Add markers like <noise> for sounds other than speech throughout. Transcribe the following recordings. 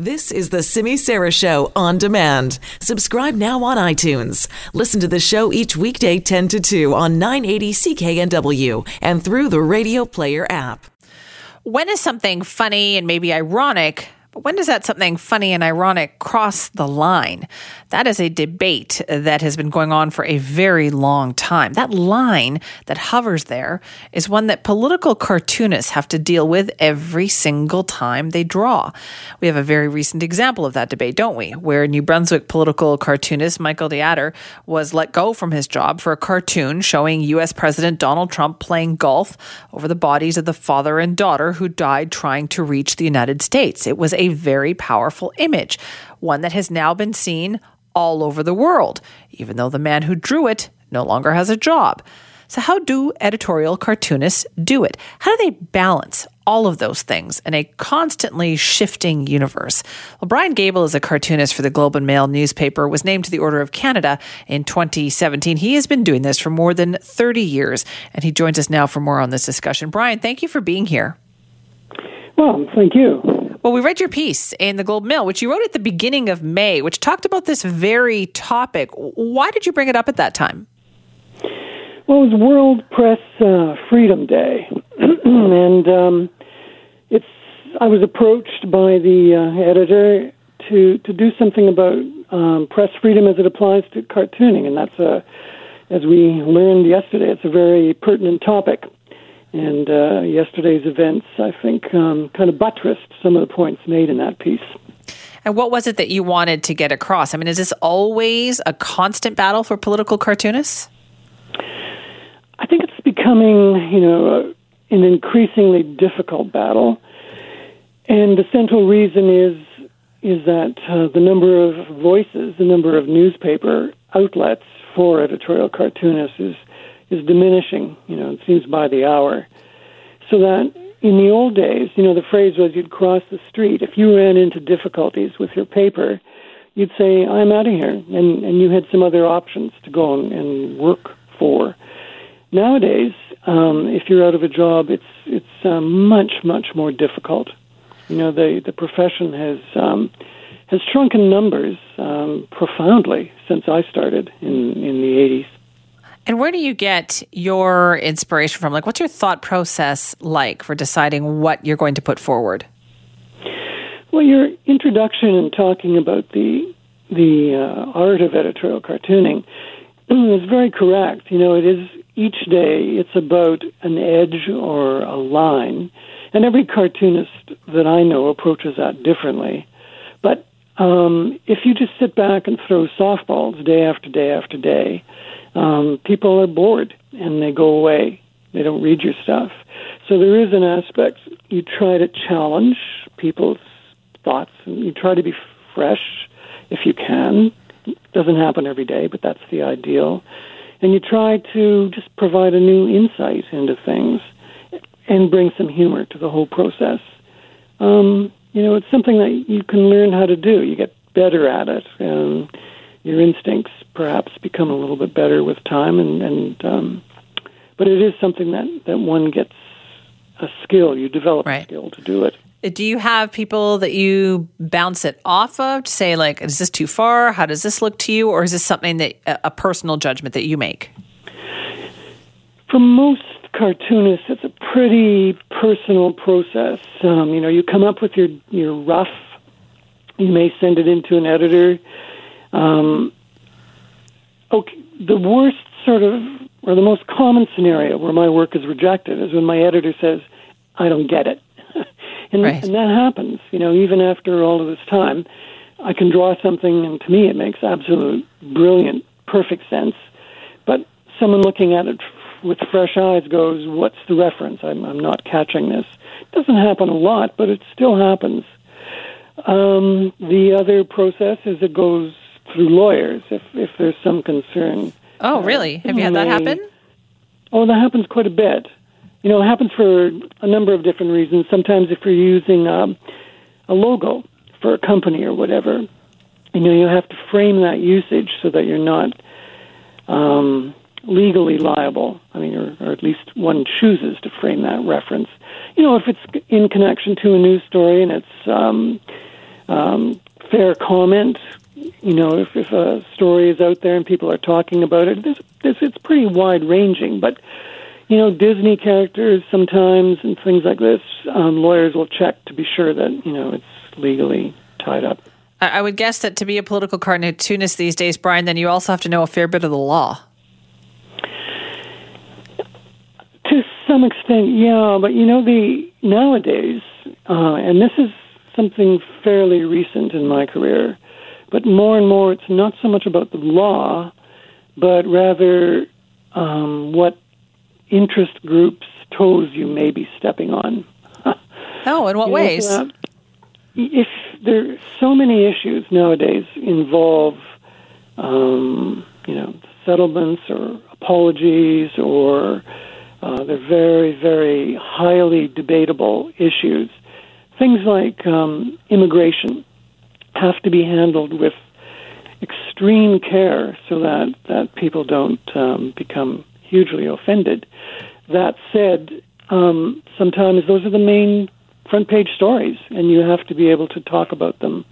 This is the Simi Sara Show on demand. Subscribe now on iTunes. Listen to the show each weekday 10 to 2 on 980 CKNW and through the Radio Player app. When is something funny and maybe ironic but when does that something funny and ironic cross the line? That is a debate that has been going on for a very long time. That line that hovers there is one that political cartoonists have to deal with every single time they draw. We have a very recent example of that debate, don't we? Where New Brunswick political cartoonist Michael DeAdder was let go from his job for a cartoon showing U.S. President Donald Trump playing golf over the bodies of the father and daughter who died trying to reach the United States. It was a very powerful image, one that has now been seen all over the world, even though the man who drew it no longer has a job. So, how do editorial cartoonists do it? How do they balance all of those things in a constantly shifting universe? Well, Brian Gable is a cartoonist for the Globe and Mail newspaper, was named to the Order of Canada in 2017. He has been doing this for more than 30 years, and he joins us now for more on this discussion. Brian, thank you for being here. Well, thank you. Well, we read your piece in the Globe Mail, which you wrote at the beginning of May, which talked about this very topic. Why did you bring it up at that time? Well, it was World Press uh, Freedom Day, <clears throat> and um, it's. I was approached by the uh, editor to to do something about um, press freedom as it applies to cartooning, and that's a, as we learned yesterday, it's a very pertinent topic. And uh, yesterday's events, I think, um, kind of buttressed some of the points made in that piece. And what was it that you wanted to get across? I mean, is this always a constant battle for political cartoonists? I think it's becoming, you know, an increasingly difficult battle. And the central reason is is that uh, the number of voices, the number of newspaper outlets for editorial cartoonists is is diminishing. You know, it seems by the hour. So that in the old days, you know, the phrase was you'd cross the street. If you ran into difficulties with your paper, you'd say, I'm out of here. And, and you had some other options to go and, and work for. Nowadays, um, if you're out of a job, it's, it's um, much, much more difficult. You know, the, the profession has, um, has shrunk in numbers um, profoundly since I started in, in the 80s. And where do you get your inspiration from? Like, what's your thought process like for deciding what you're going to put forward? Well, your introduction and talking about the the uh, art of editorial cartooning <clears throat> is very correct. You know, it is each day it's about an edge or a line, and every cartoonist that I know approaches that differently. But um, if you just sit back and throw softballs day after day after day, um, people are bored and they go away. They don't read your stuff. So there is an aspect you try to challenge people's thoughts and you try to be fresh if you can. It doesn't happen every day, but that's the ideal. And you try to just provide a new insight into things and bring some humor to the whole process. Um, you know, it's something that you can learn how to do. You get better at it. and your instincts perhaps become a little bit better with time, and, and um, but it is something that that one gets a skill. You develop right. a skill to do it. Uh, do you have people that you bounce it off of to say like, is this too far? How does this look to you, or is this something that a personal judgment that you make? For most cartoonists, it's a pretty personal process. Um, you know, you come up with your your rough. You may send it into an editor. Um, okay, the worst sort of, or the most common scenario where my work is rejected is when my editor says, I don't get it. <laughs> and, right. and that happens, you know, even after all of this time. I can draw something, and to me, it makes absolute, brilliant, perfect sense. But someone looking at it with fresh eyes goes, What's the reference? I'm, I'm not catching this. It doesn't happen a lot, but it still happens. Um, the other process is it goes through lawyers if if there's some concern. Oh, really? Have you had that happen? Oh, that happens quite a bit. You know, it happens for a number of different reasons. Sometimes if you're using um, a logo for a company or whatever, you know, you have to frame that usage so that you're not um, legally liable. I mean, or, or at least one chooses to frame that reference. You know, if it's in connection to a news story and it's um, um, fair comment. You know, if, if a story is out there and people are talking about it, this, this, it's pretty wide ranging. But you know, Disney characters sometimes and things like this, um, lawyers will check to be sure that you know it's legally tied up. I would guess that to be a political cartoonist these days, Brian, then you also have to know a fair bit of the law. To some extent, yeah, but you know, the nowadays, uh, and this is something fairly recent in my career, but more and more, it's not so much about the law, but rather um, what interest groups' toes you may be stepping on. <laughs> oh, in what ways? Know, uh, if there are so many issues nowadays involve, um, you know, settlements or apologies, or uh, they're very, very highly debatable issues. Things like um, immigration have to be handled with extreme care so that, that people don't um, become hugely offended. That said, um, sometimes those are the main front page stories, and you have to be able to talk about them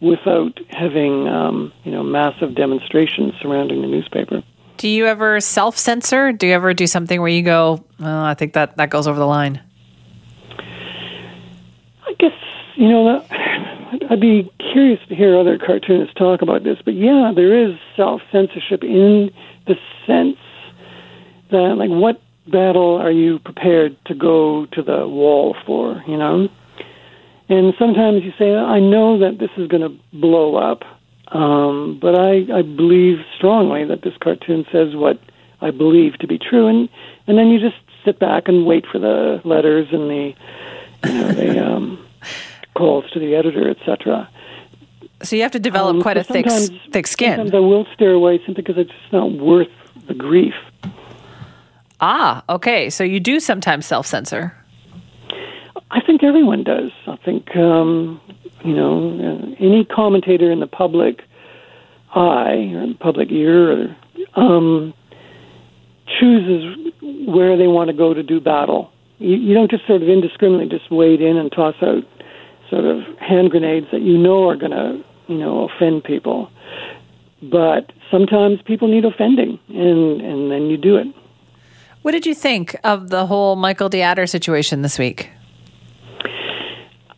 without having um, you know massive demonstrations surrounding the newspaper. Do you ever self censor? Do you ever do something where you go, oh, I think that that goes over the line? I guess you know I'd be curious to hear other cartoonists talk about this, but yeah, there is self censorship in the sense that like what battle are you prepared to go to the wall for, you know? And sometimes you say, I know that this is going to blow up, um, but I, I believe strongly that this cartoon says what I believe to be true, and and then you just sit back and wait for the letters and the you know the um, calls to the editor, etc. So you have to develop um, quite a thick thick skin. Sometimes I will stay away simply because it's just not worth the grief. Ah, okay. So you do sometimes self censor. I think everyone does. I think, um, you know, uh, any commentator in the public eye or the public ear um, chooses where they want to go to do battle. You, you don't just sort of indiscriminately just wade in and toss out sort of hand grenades that you know are going to, you know, offend people. But sometimes people need offending, and, and then you do it. What did you think of the whole Michael DeAdder situation this week?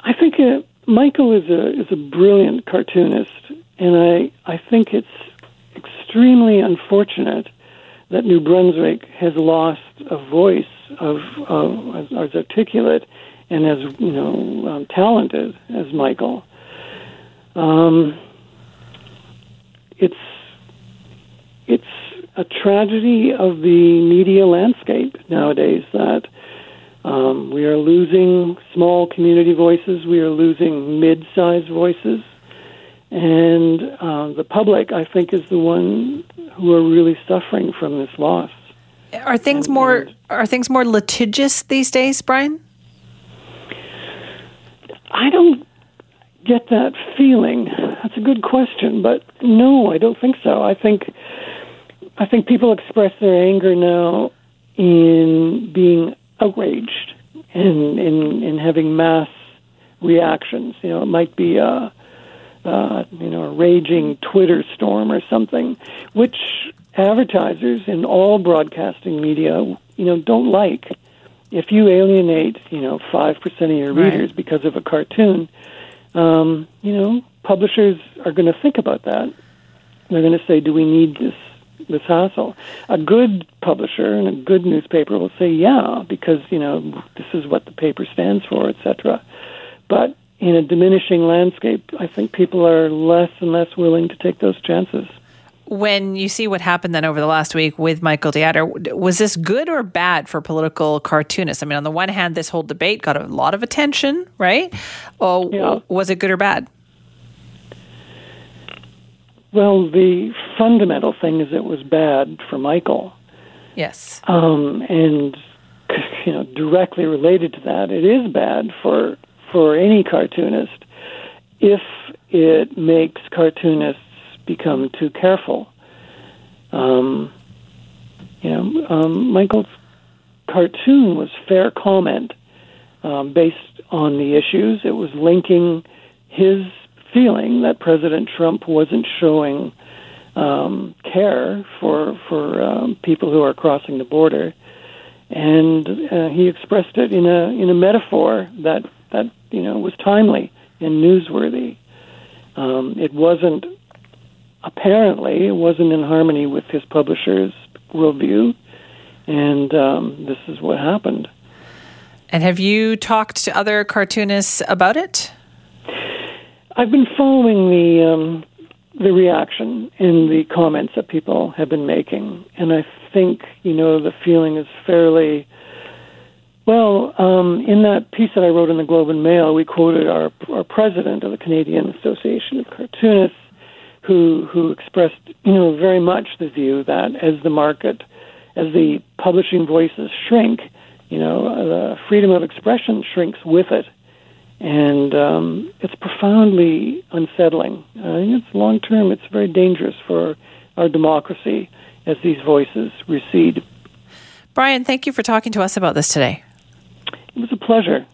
I think uh, Michael is a is a brilliant cartoonist, and I I think it's extremely unfortunate that New Brunswick has lost a voice of, of as articulate and as you know um, talented as Michael. Um, it's it's a tragedy of the media landscape nowadays that um, we are losing small community voices, we are losing mid sized voices, and uh, the public, I think, is the one who are really suffering from this loss. Are things and, more are things more litigious these days, Brian? I don't get that feeling. That's a good question, but no, I don't think so. I think I think people express their anger now in being outraged and in, in having mass reactions. You know, it might be a, a you know a raging Twitter storm or something, which advertisers in all broadcasting media you know don't like. If you alienate you know five percent of your readers because of a cartoon, um, you know publishers are going to think about that. They're going to say, "Do we need this this hassle. A good publisher and a good newspaper will say, yeah, because, you know, this is what the paper stands for, etc. But in a diminishing landscape, I think people are less and less willing to take those chances. When you see what happened then over the last week with Michael DeAdder, was this good or bad for political cartoonists? I mean, on the one hand, this whole debate got a lot of attention, right? Oh, yeah. was it good or bad? Well, the fundamental thing is it was bad for Michael. Yes. Um, and you know, directly related to that, it is bad for for any cartoonist if it makes cartoonists become too careful. Um, you know, um, Michael's cartoon was fair comment um, based on the issues. It was linking his feeling that President Trump wasn't showing um, care for for um, people who are crossing the border, and uh, he expressed it in a in a metaphor that that you know was timely and newsworthy. Um, it wasn't apparently it wasn't in harmony with his publisher's worldview, and um, this is what happened. And have you talked to other cartoonists about it? I've been following the um, the reaction and the comments that people have been making, and I think you know the feeling is fairly well. Um, in that piece that I wrote in the Globe and Mail, we quoted our our president of the Canadian Association of Cartoonists, who who expressed you know very much the view that as the market, as the publishing voices shrink, you know the freedom of expression shrinks with it and um, it's profoundly unsettling. I think it's long term. It's very dangerous for our democracy as these voices recede. Brian, thank you for talking to us about this today. It was a pleasure.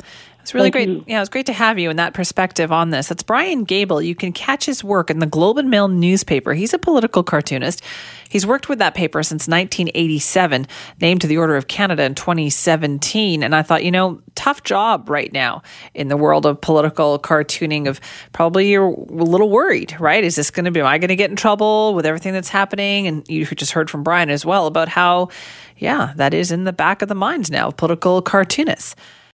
It's really Thank great. you. Yeah, it was great to have you and that perspective on this. That's Brian Gable. You can catch his work in the Globe and Mail newspaper. He's a political cartoonist. He's worked with that paper since 1987, named to the Order of Canada in 2017. And I thought, you know, tough job right now in the world of political cartooning. Of probably you're a little worried, right? Is this going to be? Am I going to get in trouble with everything that's happening? And you just heard from Brian as well about how, yeah, that is in the back of the minds now of political cartoonists.